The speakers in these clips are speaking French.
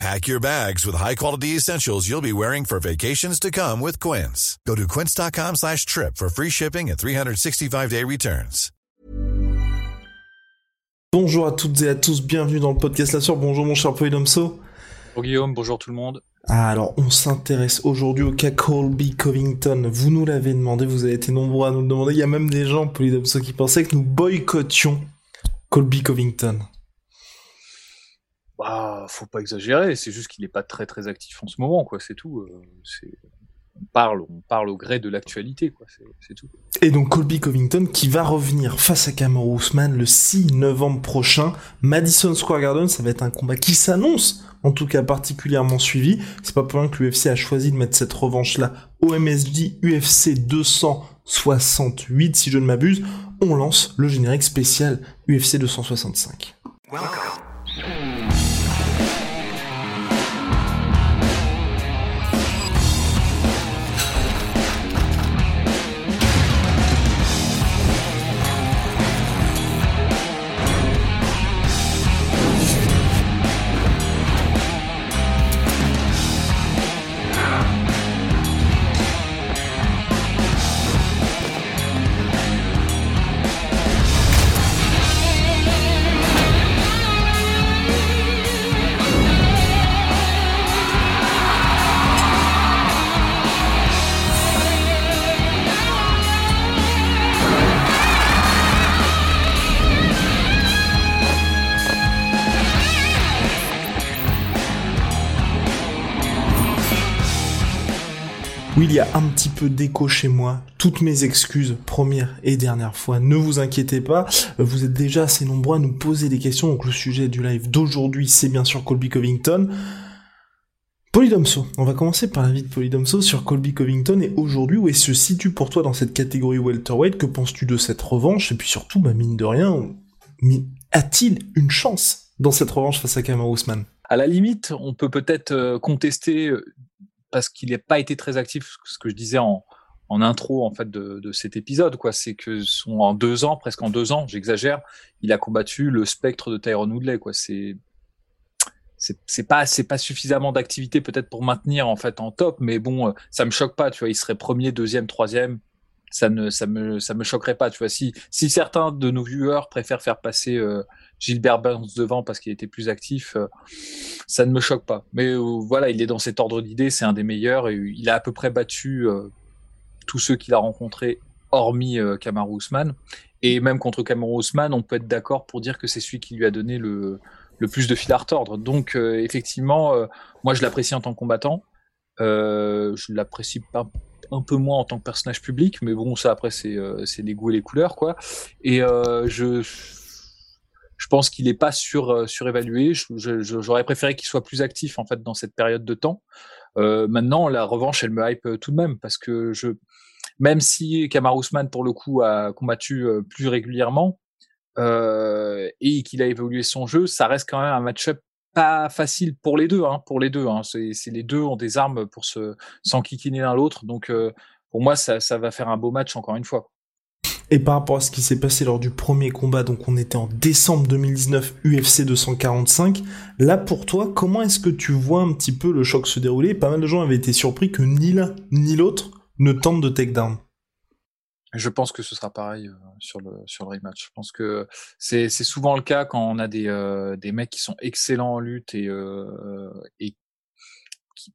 Pack your bags with high-quality essentials you'll be wearing for vacations to come with Quince. Go to quince.com slash trip for free shipping and 365-day returns. Bonjour à toutes et à tous, bienvenue dans le podcast La Sœur. Bonjour mon cher Polydomso. Bonjour Guillaume, bonjour tout le monde. Ah, alors, on s'intéresse aujourd'hui au cas Colby Covington. Vous nous l'avez demandé, vous avez été nombreux à nous le demander. Il y a même des gens, Polydomso, qui pensaient que nous boycottions Colby Covington. Bah, faut pas exagérer, c'est juste qu'il n'est pas très très actif en ce moment, quoi, c'est tout. Euh, on parle, on parle au gré de l'actualité, quoi, c'est- tout. Et donc Colby Covington qui va revenir face à Cameron Ousmane le 6 novembre prochain. Madison Square Garden, ça va être un combat qui s'annonce, en tout cas particulièrement suivi. C'est pas pour rien que l'UFC a choisi de mettre cette revanche-là au MSG UFC 268, si je ne m'abuse. On lance le générique spécial UFC 265. Oui, y a un petit peu d'écho chez moi. Toutes mes excuses, première et dernière fois. Ne vous inquiétez pas, vous êtes déjà assez nombreux à nous poser des questions. Donc le sujet du live d'aujourd'hui, c'est bien sûr Colby Covington. Polydomso, on va commencer par l'avis de Polydomso sur Colby Covington et aujourd'hui où il se situe pour toi dans cette catégorie welterweight? Que penses-tu de cette revanche? Et puis surtout, bah, mine de rien, a-t-il une chance dans cette revanche face à Kamaru Usman? À la limite, on peut peut-être euh, contester euh, parce qu'il n'a pas été très actif, ce que je disais en, intro en fait de, cet épisode, quoi. C'est que en deux ans, presque en deux ans, j'exagère, il a combattu le spectre de Tyron Woodley, quoi. C'est c'est c'est pas c'est pas suffisamment d'activité peut-être pour maintenir en fait en top, mais bon, euh, ça me choque pas, tu vois. Il serait premier, deuxième, troisième. Ça ne ça me ça me choquerait pas, tu vois. Si si certains de nos viewers préfèrent faire passer euh, Gilbert Burns devant parce qu'il était plus actif, euh, ça ne me choque pas. Mais euh, voilà, il est dans cet ordre d'idée, c'est un des meilleurs et il a à peu près battu tous ceux qu'il a rencontrés, hormis Kamaru Usman. Et même contre Kamaru Usman, on peut être d'accord pour dire que c'est celui qui lui a donné le, le plus de fil à retordre. Donc effectivement, moi je l'apprécie en tant que combattant. Euh, je l'apprécie pas un peu moins en tant que personnage public, mais bon, ça après c'est euh, les goûts et les couleurs quoi. Et euh, je je pense qu'il n'est pas sur, euh, surévalué. J'aurais préféré qu'il soit plus actif en fait dans cette période de temps. Euh, maintenant, la revanche, elle me hype tout de même parce que je, même si Kamar Ousmane pour le coup a combattu plus régulièrement et qu'il a évolué son jeu, ça reste quand même un match-up pas facile pour les deux. Hein, pour les deux, hein. c'est les deux ont des armes pour se s'enquiquiner l'un l'autre. Donc euh, pour moi, ça, ça va faire un beau match encore une fois. Et par rapport à ce qui s'est passé lors du premier combat, donc on était en décembre 2019 UFC 245, là pour toi, comment est-ce que tu vois un petit peu le choc se dérouler? Pas mal de gens avaient été surpris que ni l'un ni l'autre ne tente de takedown. Je pense que ce sera pareil euh, sur le sur le rematch. Je pense que c'est c'est souvent le cas quand on a des euh, des mecs qui sont excellents en lutte et euh, et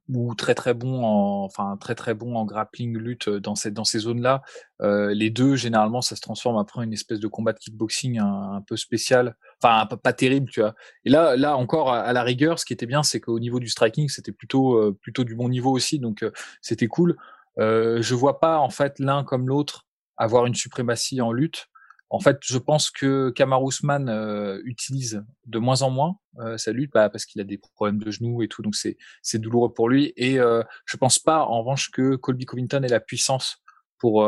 ou très très bons en enfin très très bons en grappling lutte dans cette dans ces zones là. Euh, les deux généralement ça se transforme après une espèce de combat de kickboxing un, peu spécial. Enfin pas, pas terrible tu vois. Et là là encore à, la rigueur ce qui était bien c'est qu'au niveau du striking c'était plutôt euh, plutôt du bon niveau aussi donc euh, c'était cool. Euh, je vois pas en fait l'un comme l'autre avoir une suprématie en lutte. En fait, je pense que Kamar Ousmane euh, utilise de moins en moins euh, sa lutte bah, parce qu'il a des problèmes de genoux et tout, donc c'est douloureux pour lui. Et euh, je pense pas, en revanche, que Colby Covington ait la puissance pour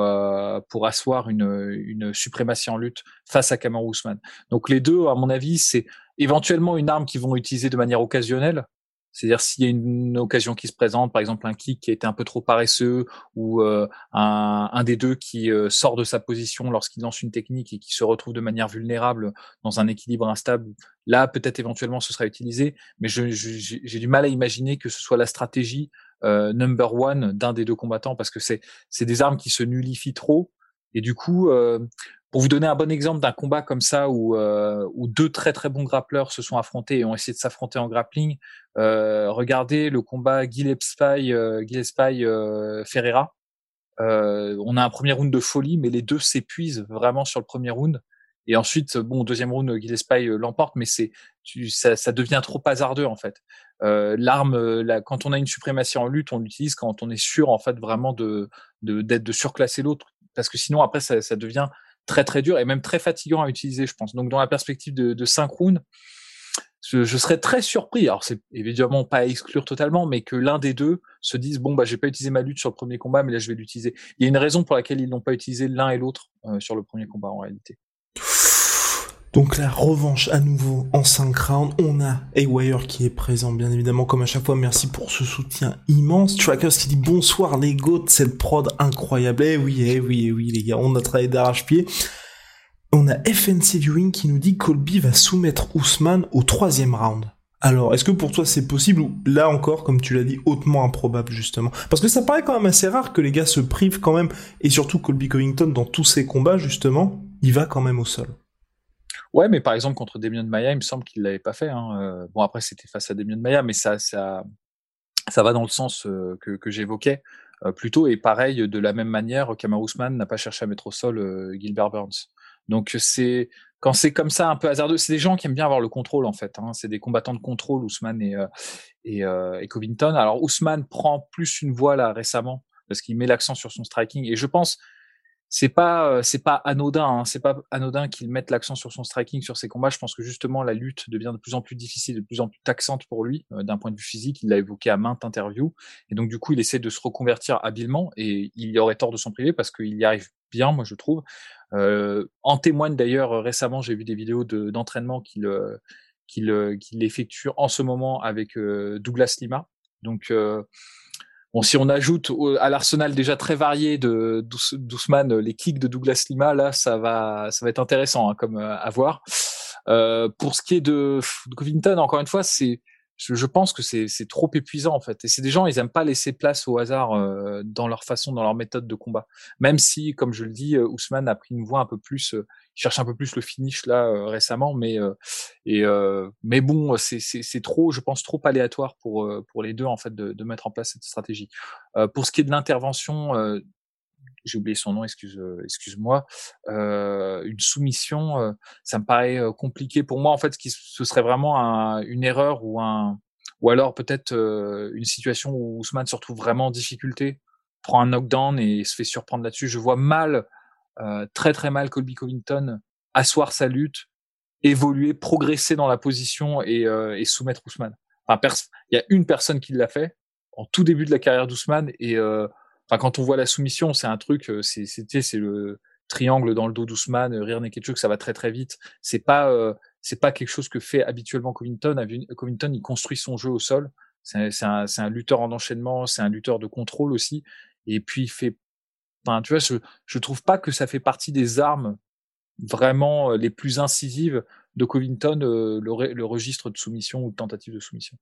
pour asseoir une, une suprématie en lutte face à Cameron Ousmane. Donc les deux, à mon avis, c'est éventuellement une arme qu'ils vont utiliser de manière occasionnelle, c'est-à-dire s'il y a une occasion qui se présente, par exemple un kick qui été un peu trop paresseux ou euh, un, des deux qui euh, sort de sa position lorsqu'il lance une technique et qui se retrouve de manière vulnérable dans un équilibre instable, là peut-être éventuellement ce sera utilisé, mais j'ai du mal à imaginer que ce soit la stratégie euh, number one d'un des deux combattants parce que c'est des armes qui se nullifient trop et du coup pour vous donner un bon exemple d'un combat comme ça où, euh, où deux très très bons grappleurs se sont affrontés et ont essayé de s'affronter en grappling, euh, regardez le combat Gillespie, euh, Gillespie euh, Ferreira. Euh, on a un premier round de folie, mais les deux s'épuisent vraiment sur le premier round. Et ensuite, bon, deuxième round, Gillespie l'emporte, mais c'est ça, ça, devient trop hasardeux en fait. Euh, L'arme, quand on a une suprématie en lutte, on l'utilise quand on est sûr en fait vraiment de d'être de surclasser l'autre, parce que sinon après ça, devient très très dur et même très fatigant à utiliser, je pense. Donc dans la perspective de, de 5 rounds, je, je, serais très surpris. Alors c'est évidemment pas à exclure totalement, mais que l'un des deux se dise bon bah j'ai pas utilisé ma lutte sur le premier combat, mais là je vais l'utiliser. Il y a une raison pour laquelle ils n'ont pas utilisé l'un et l'autre euh, sur le premier combat en réalité. Donc la revanche à nouveau en 5 rounds. On a Haywire qui est présent bien évidemment comme à chaque fois. Merci pour ce soutien immense. Trackers qui dit bonsoir les de cette prod incroyable. Eh oui, eh oui, eh oui les gars, on a travaillé d'arrache-pied. On a FNC Viewing qui nous dit Colby va soumettre Ousmane au troisième round. Alors, est-ce que pour toi c'est possible ou là encore, comme tu l'as dit, hautement improbable justement? Parce que ça paraît quand même assez rare que les gars se privent quand même, et surtout Colby Covington dans tous ses combats justement, il va quand même au sol. Ouais, mais par exemple contre Damien Maya, il me semble qu'il l'avait pas fait. Hein. Euh, bon après c'était face à Damien Maya, mais ça, ça, ça va dans le sens euh, que, que j'évoquais euh, plutôt. Et pareil, de la même manière, Kamar Ousmane n'a pas cherché à mettre au sol Gilbert Burns. Donc c'est quand c'est comme ça un peu hasardeux, c'est des gens qui aiment bien avoir le contrôle en fait. Hein. C'est des combattants de contrôle, Ousmane et et, et Covington. Alors Ousmane prend plus une voie là récemment parce qu'il met l'accent sur son striking et je pense c'est pas euh, c'est pas anodin hein, c'est pas anodin qu'il mette l'accent sur son striking sur ses combats. Je pense que justement la lutte devient de plus en plus difficile de plus en plus taxante pour lui euh, d'un point de vue physique. Il l'a évoqué à maintes interviews. Et donc du coup il essaie de se reconvertir habilement et il y aurait tort de s'en priver parce qu'il y arrive bien moi je trouve. Euh, en témoigne d'ailleurs récemment j'ai vu des vidéos d'entraînement qu'il qu'il qu'il effectue en ce moment avec Douglas Lima. Donc Bon, si on ajoute à l'arsenal déjà très varié de Douceman les kicks de Douglas Lima, là, ça va, ça va être intéressant hein, comme euh, à voir. Euh, pour ce qui est de, de Covington, encore une fois, c'est, je, je, pense que c'est trop épuisant en fait. Et c'est des gens, ils aiment pas laisser place au hasard euh, dans leur façon, dans leur méthode de combat. Même si, comme je le dis, euh, Ousmane a pris une voie un peu plus, euh, il cherche un peu plus le finish là euh, récemment, mais et mais bon, c'est trop, je pense, trop aléatoire pour pour les deux en fait de, de mettre en place cette stratégie. pour ce qui est de l'intervention j'ai oublié son nom, excuse, excuse-moi, euh, une soumission, euh, ça me paraît compliqué pour moi. En fait, ce, qui, ce serait vraiment un, une erreur ou un, ou alors peut-être euh, une situation où Ousmane se retrouve vraiment en difficulté, prend un knockdown et se fait surprendre là-dessus. Je vois mal, très très mal Colby Covington asseoir sa lutte, évoluer, progresser dans la position et, et soumettre Ousmane. Enfin, il y a une personne qui l'a fait en tout début de la carrière d'Ousmane et Quand on voit la soumission, c'est un truc, euh, c'est le triangle dans le dos d'Ousmane, rire quelque chose, ça va très très vite. C'est pas euh, c'est pas quelque chose que fait habituellement Covington. Covington, il construit son jeu au sol. C'est un, lutteur en enchaînement, c'est un lutteur de contrôle aussi. Et puis il fait, tu vois, je, je trouve pas que ça fait partie des armes vraiment euh, les plus incisives de Covington, le, le registre de soumission ou de tentative de soumission.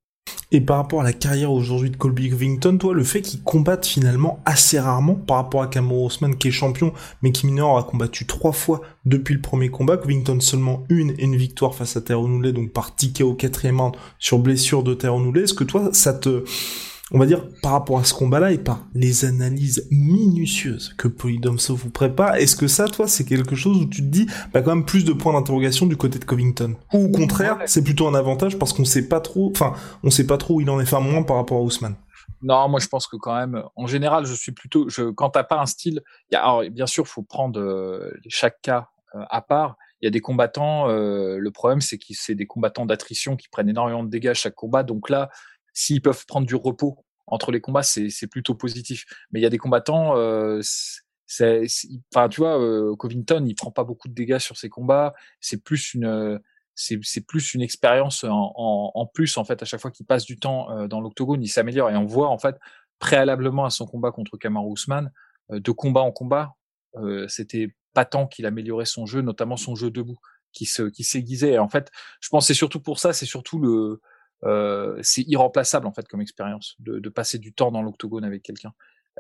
Et par rapport à la carrière aujourd'hui de Colby Covington, toi, le fait qu'il combatte finalement assez rarement par rapport à Cameron qui est champion, mais qui mineur a combattu trois fois depuis le premier combat, Covington seulement une et une victoire face à Terre donc par ticket au quatrième round sur blessure de Terre est-ce que toi, ça te on va dire, par rapport à ce combat-là et par les analyses minutieuses que Polydomso vous prépare, est-ce que ça, toi, c'est quelque chose où tu te dis, bah, quand même plus de points d'interrogation du côté de Covington? Ou au contraire, c'est plutôt un avantage parce qu'on sait pas trop, enfin, on sait pas trop où il en est, enfin, moins par rapport à Ousmane? Non, moi je pense que quand même, en général, je suis plutôt, je, quand t'as pas un style, y a, alors, bien sûr, faut prendre euh, chaque cas euh, à part. Il y a des combattants, euh, le problème c'est que c'est des combattants d'attrition qui prennent énormément de dégâts à chaque combat. Donc là, s'ils peuvent prendre du repos entre les combats, c'est plutôt positif. Mais il y a des combattants, euh, c'est, enfin, tu vois, euh, Covington, il prend pas beaucoup de dégâts sur ses combats. C'est plus une, c'est plus une expérience en, en, plus en fait. À chaque fois qu'il passe du temps euh, dans l'octogone, il s'améliore et on voit en fait préalablement à son combat contre Kamaru Usman, euh, de combat en combat, euh, c'était pas tant qu'il améliorait son jeu, notamment son jeu debout, qui se qui s'aiguisait. En fait, je pense c'est surtout pour ça, c'est surtout le euh, c'est irremplaçable en fait comme expérience de, passer du temps dans l'octogone avec quelqu'un.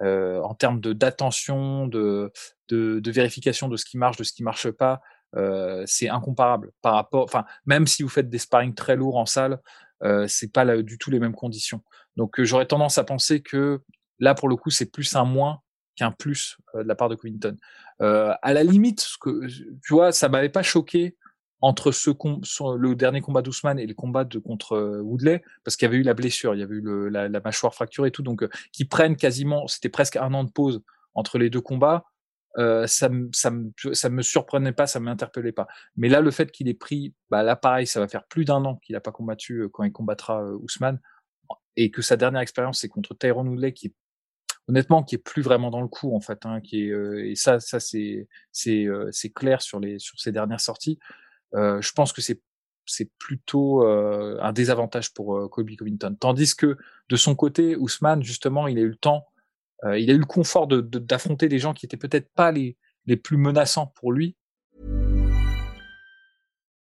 Euh, en termes d'attention, de, de, vérification de ce qui marche, de ce qui marche pas, euh, c'est incomparable par rapport. Enfin, même si vous faites des sparring très lourds en salle, c'est pas du tout les mêmes conditions. Donc, j'aurais tendance à penser que là, pour le coup, c'est plus un moins qu'un plus de la part de Covington. À la limite, ce que tu vois, ça m'avait pas choqué entre ce, le dernier combat d'Ousmane et le combat de contre Woodley, parce qu'il y avait eu la blessure, il y avait eu le, la, la, mâchoire fracturée et tout, donc qui prennent quasiment, c'était presque un an de pause entre les deux combats. Euh, ça, ça, ça me surprenait pas, ça m'interpellait pas. Mais là, le fait qu'il ait pris, bah là pareil, ça va faire plus d'un an qu'il a pas combattu quand il combattra Ousmane, et que sa dernière expérience c'est contre Tyrone Woodley qui est honnêtement qui est plus vraiment dans le coup en fait hein, qui est euh, et ça ça c'est c'est euh, c'est clair sur les sur ses dernières sorties euh, je pense que c'est c'est plutôt euh, un désavantage pour Colby Covington tandis que de son côté Ousmane justement il a eu le temps il a eu le confort de d'affronter des gens qui étaient peut-être pas les les plus menaçants pour lui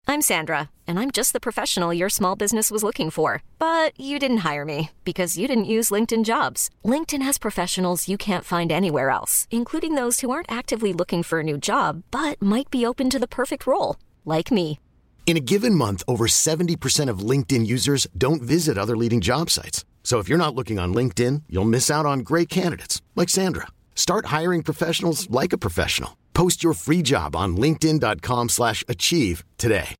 I'm Sandra, and I'm just the professional your small business was looking for. But you didn't hire me because you didn't use LinkedIn jobs. LinkedIn has professionals you can't find anywhere else, including those who aren't actively looking for a new job but might be open to the perfect role, like me. In a given month, over 70% of LinkedIn users don't visit other leading job sites. So if you're not looking on LinkedIn, you'll miss out on great candidates like Sandra. Start hiring professionals like a professional. Post your free job on linkedin.com/achieve today.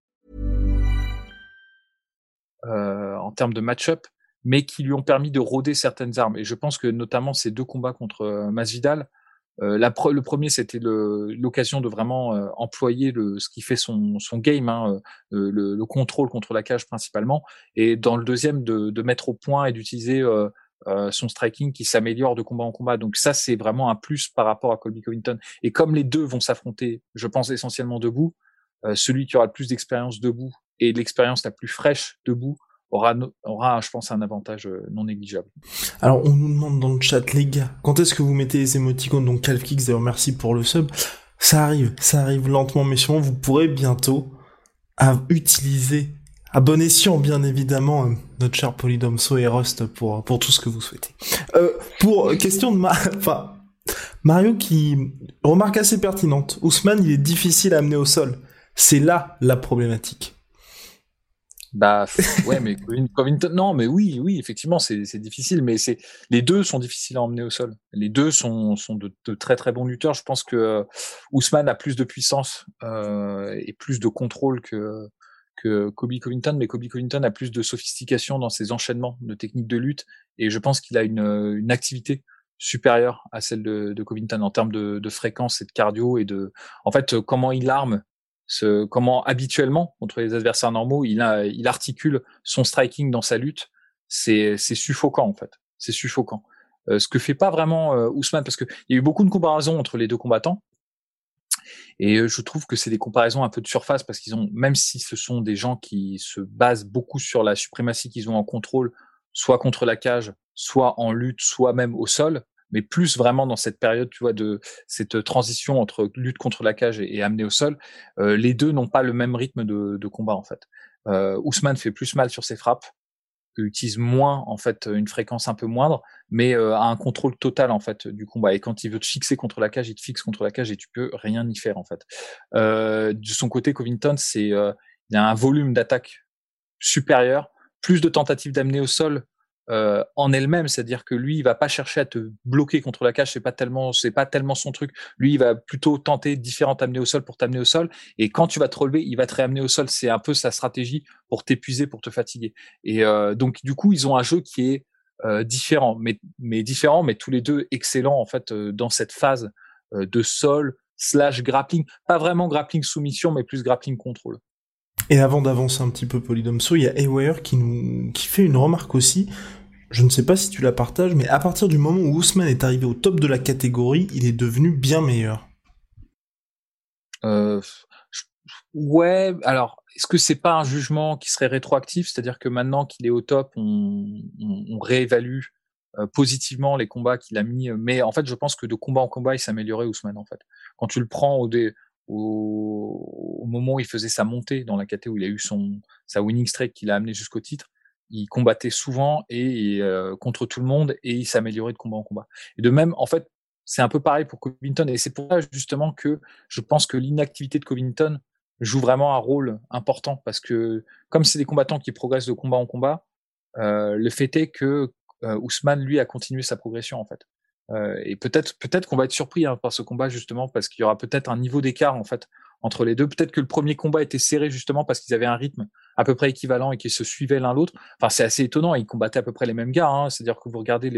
Euh, en termes de match-up, mais qui lui ont permis de rôder certaines armes. Et je pense que notamment ces deux combats contre euh, Masvidal, euh, la le premier c'était l'occasion de vraiment euh, employer le, ce qui fait son, son game, hein, euh, le, le, contrôle contre la cage principalement, et dans le deuxième de, de mettre au point et d'utiliser euh, son striking qui s'améliore de combat en combat. Donc ça, c'est vraiment un plus par rapport à Colby Covington. Et comme les deux vont s'affronter, je pense essentiellement debout, euh, celui qui aura le plus d'expérience debout et l'expérience la plus fraîche debout aura, je pense, un avantage euh, non négligeable. Alors, on nous demande dans le chat, les gars, quand est-ce que vous mettez les émoticônes Donc, Calf Kicks, d'ailleurs, merci pour le sub. Ça arrive, ça arrive lentement, mais sûrement, vous pourrez bientôt à utiliser à bon escient, bien évidemment, euh, notre cher Polydomso et Rust pour, pour tout ce que vous souhaitez. Euh, pour question de ma... enfin, Mario qui remarque assez pertinente. Ousmane, il est difficile à amener au sol. C'est là la problématique. Bah ouais, mais Covington, non, mais oui, oui, effectivement, c'est difficile, mais c'est les deux sont difficiles à emmener au sol. Les deux sont, sont de, de très très bons lutteurs. Je pense que euh, Ousmane a plus de puissance euh, et plus de contrôle que que Kobe Covington, mais Kobe Covington a plus de sophistication dans ses enchaînements de techniques de lutte, et je pense qu'il a une, une, activité supérieure à celle de, de Covington en termes de, de, fréquence et de cardio et de, en fait, comment il arme, comment habituellement contre les adversaires normaux, il, articule son striking dans sa lutte, c'est suffocant en fait, c'est suffocant. Euh, ce que fait pas vraiment euh, Ousmane, parce qu'il y a eu beaucoup de comparaisons entre les deux combattants, et je trouve que c'est des comparaisons un peu de surface parce qu'ils ont, même si ce sont des gens qui se basent beaucoup sur la suprématie qu'ils ont en contrôle, soit contre la cage, soit en lutte, soit même au sol, mais plus vraiment dans cette période, tu vois, de cette transition entre lutte contre la cage et, amener au sol, euh, les deux n'ont pas le même rythme de, de combat en fait. Euh, Ousmane fait plus mal sur ses frappes, utilise moins en fait une fréquence un peu moindre, mais euh, a un contrôle total en fait du combat. Et quand il veut te fixer contre la cage, il te fixe contre la cage et tu peux rien y faire en fait. Euh, de son côté, Covington, c'est euh, il a un volume d'attaque supérieur, plus de tentatives d'amener au sol euh, en elle-même, c'est-à-dire que lui, il va pas chercher à te bloquer contre la cage, c'est pas tellement, c'est pas tellement son truc. Lui, il va plutôt tenter différentes amener au sol pour t'amener au sol, et quand tu vas te relever, il va te réamener au sol. C'est un peu sa stratégie pour t'épuiser, pour te fatiguer. Et euh, donc, du coup, ils ont un jeu qui est euh, différent, mais mais différent, mais tous les deux excellents en fait euh, dans cette phase euh, de sol slash grappling, pas vraiment grappling soumission, mais plus grappling contrôle. Et avant d'avancer un petit peu Polydomso, il y a Aware qui nous qui fait une remarque aussi. je ne sais pas si tu la partages, mais à partir du moment où Ousmane est arrivé au top de la catégorie, il est devenu bien meilleur. Euh, ouais, alors est-ce que c'est pas un jugement qui serait rétroactif, c'est-à-dire que maintenant qu'il est au top, on, réévalue euh, positivement les combats qu'il a mis, mais en fait, je pense que de combat en combat, il s'améliorait Ousmane en fait. Quand tu le prends au, au, moment où il faisait sa montée dans la catégorie, où il a eu son sa winning streak qu'il a amené jusqu'au titre, il combattait souvent et, euh, contre tout le monde et il s'améliorait de combat en combat. Et de même, en fait, c'est un peu pareil pour Covington et c'est pour ça justement que je pense que l'inactivité de Covington joue vraiment un rôle important parce que comme c'est des combattants qui progressent de combat en combat, euh, le fait est que euh, Ousmane lui a continué sa progression en fait. Euh, et peut-être peut-être qu'on va être surpris hein, par ce combat justement parce qu'il y aura peut-être un niveau d'écart en fait entre les deux. Peut-être que le premier combat était serré justement parce qu'ils avaient un rythme à peu près équivalent et qu'ils se suivaient l'un l'autre. Enfin, c'est assez étonnant. Ils combattaient à peu près les mêmes gars. Hein. C'est-à-dire que vous regardez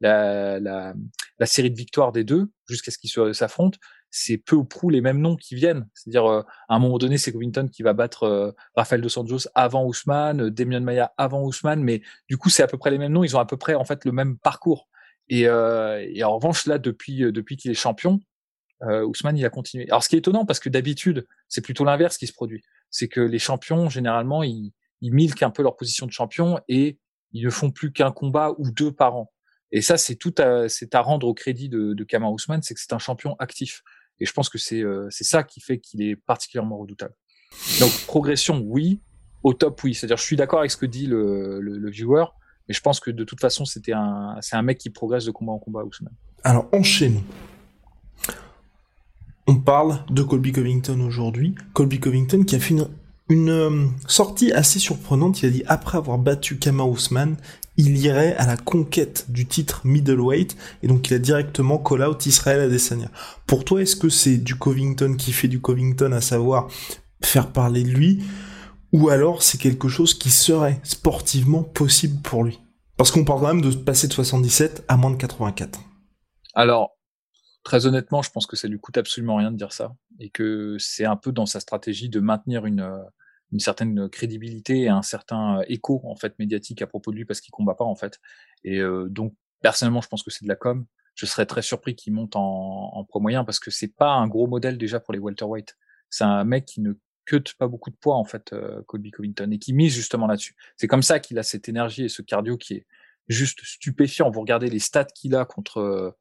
la, série de victoires des deux jusqu'à ce qu'ils s'affrontent, c'est peu ou prou les mêmes noms qui viennent. C'est-à-dire, euh, à un moment donné, c'est Covington qui va battre euh, Rafael dos Santos avant Ousmane, euh, Demian Maia avant Ousmane, mais du coup, c'est à peu près les mêmes noms. Ils ont à peu près en fait le même parcours. Et, euh, et en revanche, là, depuis depuis qu'il est champion, euh, Ousmane, il a continué. Alors, ce qui est étonnant, parce que d'habitude, c'est plutôt l'inverse qui se produit. C'est que les champions, généralement, ils, ils milquent un peu leur position de champion et ils ne font plus qu'un combat ou deux par an. Et ça, c'est tout à, c'est à rendre au crédit de, de Kamar Ousmane, c'est que c'est un champion actif. Et je pense que c'est, euh, c'est ça qui fait qu'il est particulièrement redoutable. Donc, progression, oui. Au top, oui. C'est-à-dire, je suis d'accord avec ce que dit le, le, le viewer, mais je pense que de toute façon, c'était un, c'est un mec qui progresse de combat en combat, Ousmane. Alors, enchaînons. On parle de Colby Covington aujourd'hui. Colby Covington qui a fait une, euh, sortie assez surprenante. Il a dit après avoir battu Kama Ousmane, il irait à la conquête du titre middleweight et donc il a directement call out Israël Adesanya. Pour toi, est-ce que c'est du Covington qui fait du Covington, à savoir faire parler de lui, ou alors c'est quelque chose qui serait sportivement possible pour lui Parce qu'on parle quand même de passer de 77 à moins de 84. Alors, très honnêtement, je pense que ça lui coûte absolument rien de dire ça et que c'est un peu dans sa stratégie de maintenir une, euh, une certaine crédibilité et un certain euh, écho en fait médiatique à propos de lui parce qu'il combat pas en fait. Et euh, donc personnellement, je pense que c'est de la com. Je serais très surpris qu'il monte en, en pro moyen parce que c'est pas un gros modèle déjà pour les welterweight. C'est un mec qui ne cut pas beaucoup de poids en fait, Colby Covington, et qui mise justement là-dessus. C'est comme ça qu'il a cette énergie et ce cardio qui est juste stupéfiant. Vous regardez les stats qu'il a contre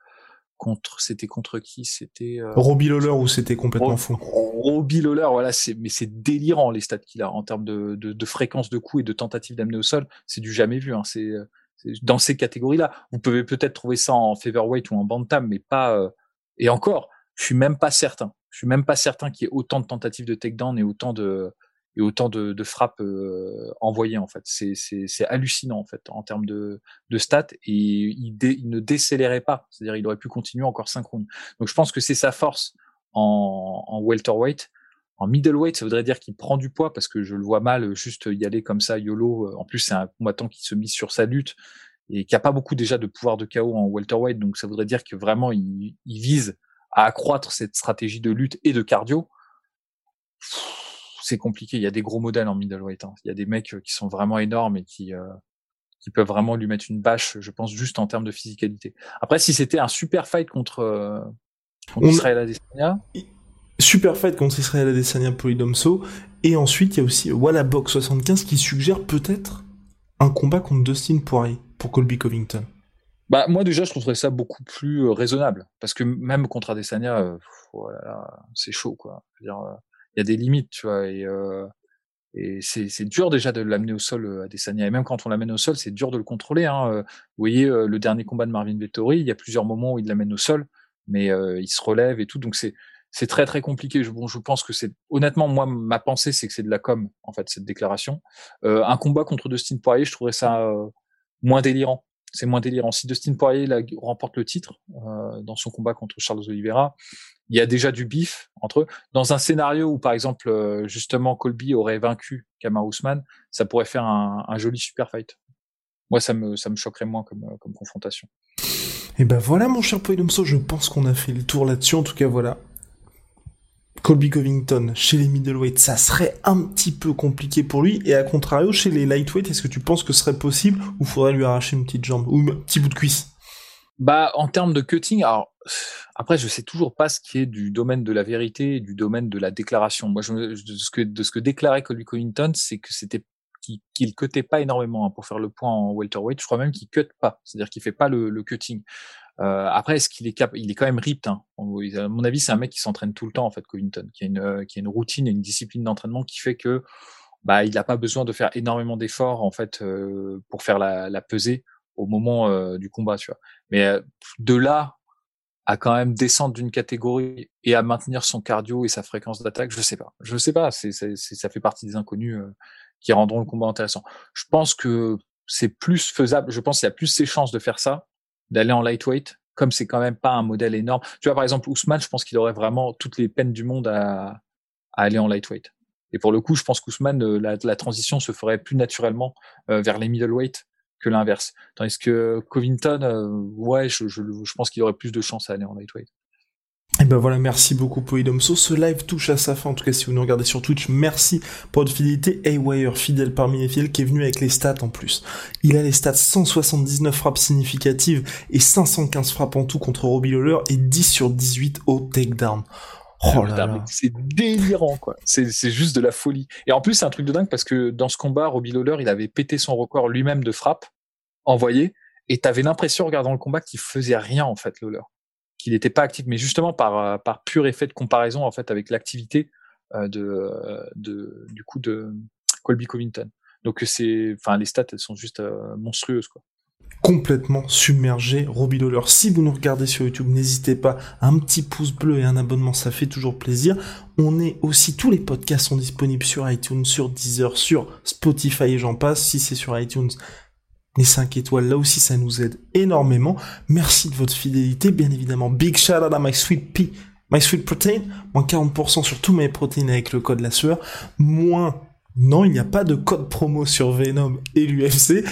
contre c'était contre qui? C'était euh... Robbie Lawler ou c'était complètement fou Robbie Lawler voilà c'est mais c'est délirant les stats qu'il a en termes de, de, de, fréquence de coups et de tentatives d'amener au sol c'est du jamais vu hein. c'est dans ces catégories là vous pouvez peut-être trouver ça en featherweight ou en bantam mais pas euh... et encore je suis même pas certain je suis même pas certain qu'il y ait autant de tentatives de takedown et autant de et autant de, de frappes euh, envoyées en fait. C'est, hallucinant en fait en termes de, de stats et il, il ne décélérait pas, c'est-à-dire il aurait pu continuer encore 5 rounds. Donc je pense que c'est sa force en, en welterweight. En middleweight, ça voudrait dire qu'il prend du poids parce que je le vois mal juste y aller comme ça YOLO. En plus, c'est un combattant qui se mise sur sa lutte et qui a pas beaucoup déjà de pouvoir de KO en welterweight. Donc ça voudrait dire que vraiment il, il vise à accroître cette stratégie de lutte et de cardio c'est compliqué. Il y a des gros modèles en middleweight. Hein. Il y a des mecs euh, qui sont vraiment énormes et qui euh, qui peuvent vraiment lui mettre une bâche, je pense, juste en termes de physicalité. Après, si c'était un super fight contre, euh, contre Israël Adesanya. Super fight contre Israël Adesanya pour Idomso. Et ensuite, il y a aussi Wallabox 75 qui suggère peut-être un combat contre Dustin Poirier pour Colby Covington. Bah, moi, déjà, je trouverais ça beaucoup plus raisonnable. Parce que même contre Adesanya, voilà, c'est chaud, quoi. Dire, il y a des limites, tu vois. Et, euh, et c'est, dur déjà de l'amener au sol euh, à. Et même quand on l'amène au sol, c'est dur de le contrôler. Hein. Euh, vous voyez le dernier combat de Marvin Vettori, il y a plusieurs moments où il l'amène au sol, mais il se relève et tout. Donc c'est c'est très très compliqué. Je, bon, je pense que c'est honnêtement moi ma pensée c'est que c'est de la com en fait cette déclaration. Euh, un combat contre Dustin Poirier, je trouverais ça moins délirant. C'est moins délirant. Si Dustin Poirier remporte le titre euh, dans son combat contre Charles Oliveira, il y a déjà du bif entre eux. Dans un scénario où, par exemple, euh, justement, Colby aurait vaincu Kamar Ousmane, ça pourrait faire un, joli super fight. Moi, ça me, choquerait moins comme, confrontation. Et ben voilà, mon cher Poidomso, je pense qu'on a fait le tour là-dessus. En tout cas, voilà. Colby Covington chez les middleweight, ça serait un petit peu compliqué pour lui. Et à contrario, chez les lightweight, est-ce que tu penses que ce serait possible ou faudrait lui arracher une petite jambe ou un petit bout de cuisse? Bah, en termes de cutting, alors après, je sais toujours pas ce qui est du domaine de la vérité et du domaine de la déclaration. Moi, de ce que déclarait Colby Covington, c'est que c'était qu'il qu cutait pas énormément hein, pour faire le point en welterweight. Je crois même qu'il cut pas, c'est-à-dire qu'il fait pas le, cutting. Euh, après, est-ce qu'il est capable Il est quand même ripped. Hein. À mon avis, c'est un mec qui s'entraîne tout le temps en fait, Covington, qui a une euh, routine et une discipline d'entraînement qui fait que bah il n'a pas besoin de faire énormément d'efforts en fait euh, pour faire la, pesée au moment du combat, tu vois. Mais de là à quand même descendre d'une catégorie et à maintenir son cardio et sa fréquence d'attaque, je sais pas. Je sais pas. Ça fait partie des inconnus qui rendront le combat intéressant. Je pense que c'est plus faisable. Je pense qu'il y a plus ses chances de faire ça d'aller en lightweight, comme c'est quand même pas un modèle énorme. Tu vois, par exemple, Ousmane, je pense qu'il aurait vraiment toutes les peines du monde à, aller en lightweight. Et pour le coup, je pense qu'Ousmane, euh, la, transition se ferait plus naturellement euh, vers les middleweight que l'inverse. Tandis que Covington, euh, ouais, je, je, je pense qu'il aurait plus de chances à aller en lightweight. Et ben voilà, merci beaucoup Polydomso. Ce live touche à sa fin. En tout cas, si vous nous regardez sur Twitch, merci pour votre fidélité. Haywire, fidèle parmi les fidèles, qui est venu avec les stats en plus. Il a les stats 179 frappes significatives et 515 frappes en tout contre Robbie Lawler et 10 sur 18 au takedown. Oh là là. C'est délirant, quoi. C'est juste de la folie. Et en plus, c'est un truc de dingue parce que dans ce combat, Robbie Lawler, il avait pété son record lui-même de frappe envoyé. Et t'avais l'impression, regardant le combat, qu'il faisait rien, en fait, Lawler qu'il n'était pas actif, mais justement par, euh, par pur effet de comparaison en fait avec l'activité euh, de, euh, de, du coup de Colby Covington. Donc c'est, enfin les stats elles sont juste monstrueuses quoi complètement submergé Robbie Lawler. Si vous nous regardez sur YouTube, n'hésitez pas, un petit pouce bleu et un abonnement, ça fait toujours plaisir. On est aussi, tous les podcasts sont disponibles sur iTunes, sur Deezer, sur Spotify et j'en passe. Si c'est sur iTunes, les 5 étoiles, là aussi, ça nous aide énormément. Merci de votre fidélité, bien évidemment. Big shout out à My Sweet Pea, My Sweet Protein. Moins 40% sur tous mes protéines avec le code la sueur. Moins non, il n'y a pas de code promo sur Venom et l'UFC.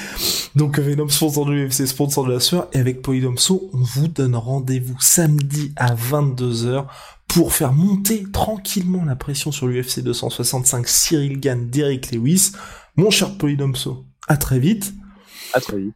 Donc Venom sponsor de l'UFC, sponsor de la sueur. Et avec Polydomso, on vous donne rendez-vous samedi à 22h pour faire monter tranquillement la pression sur l'UFC 265 Cyril Gann, Derek Lewis. Mon cher Polydomso, à très vite. À très vite.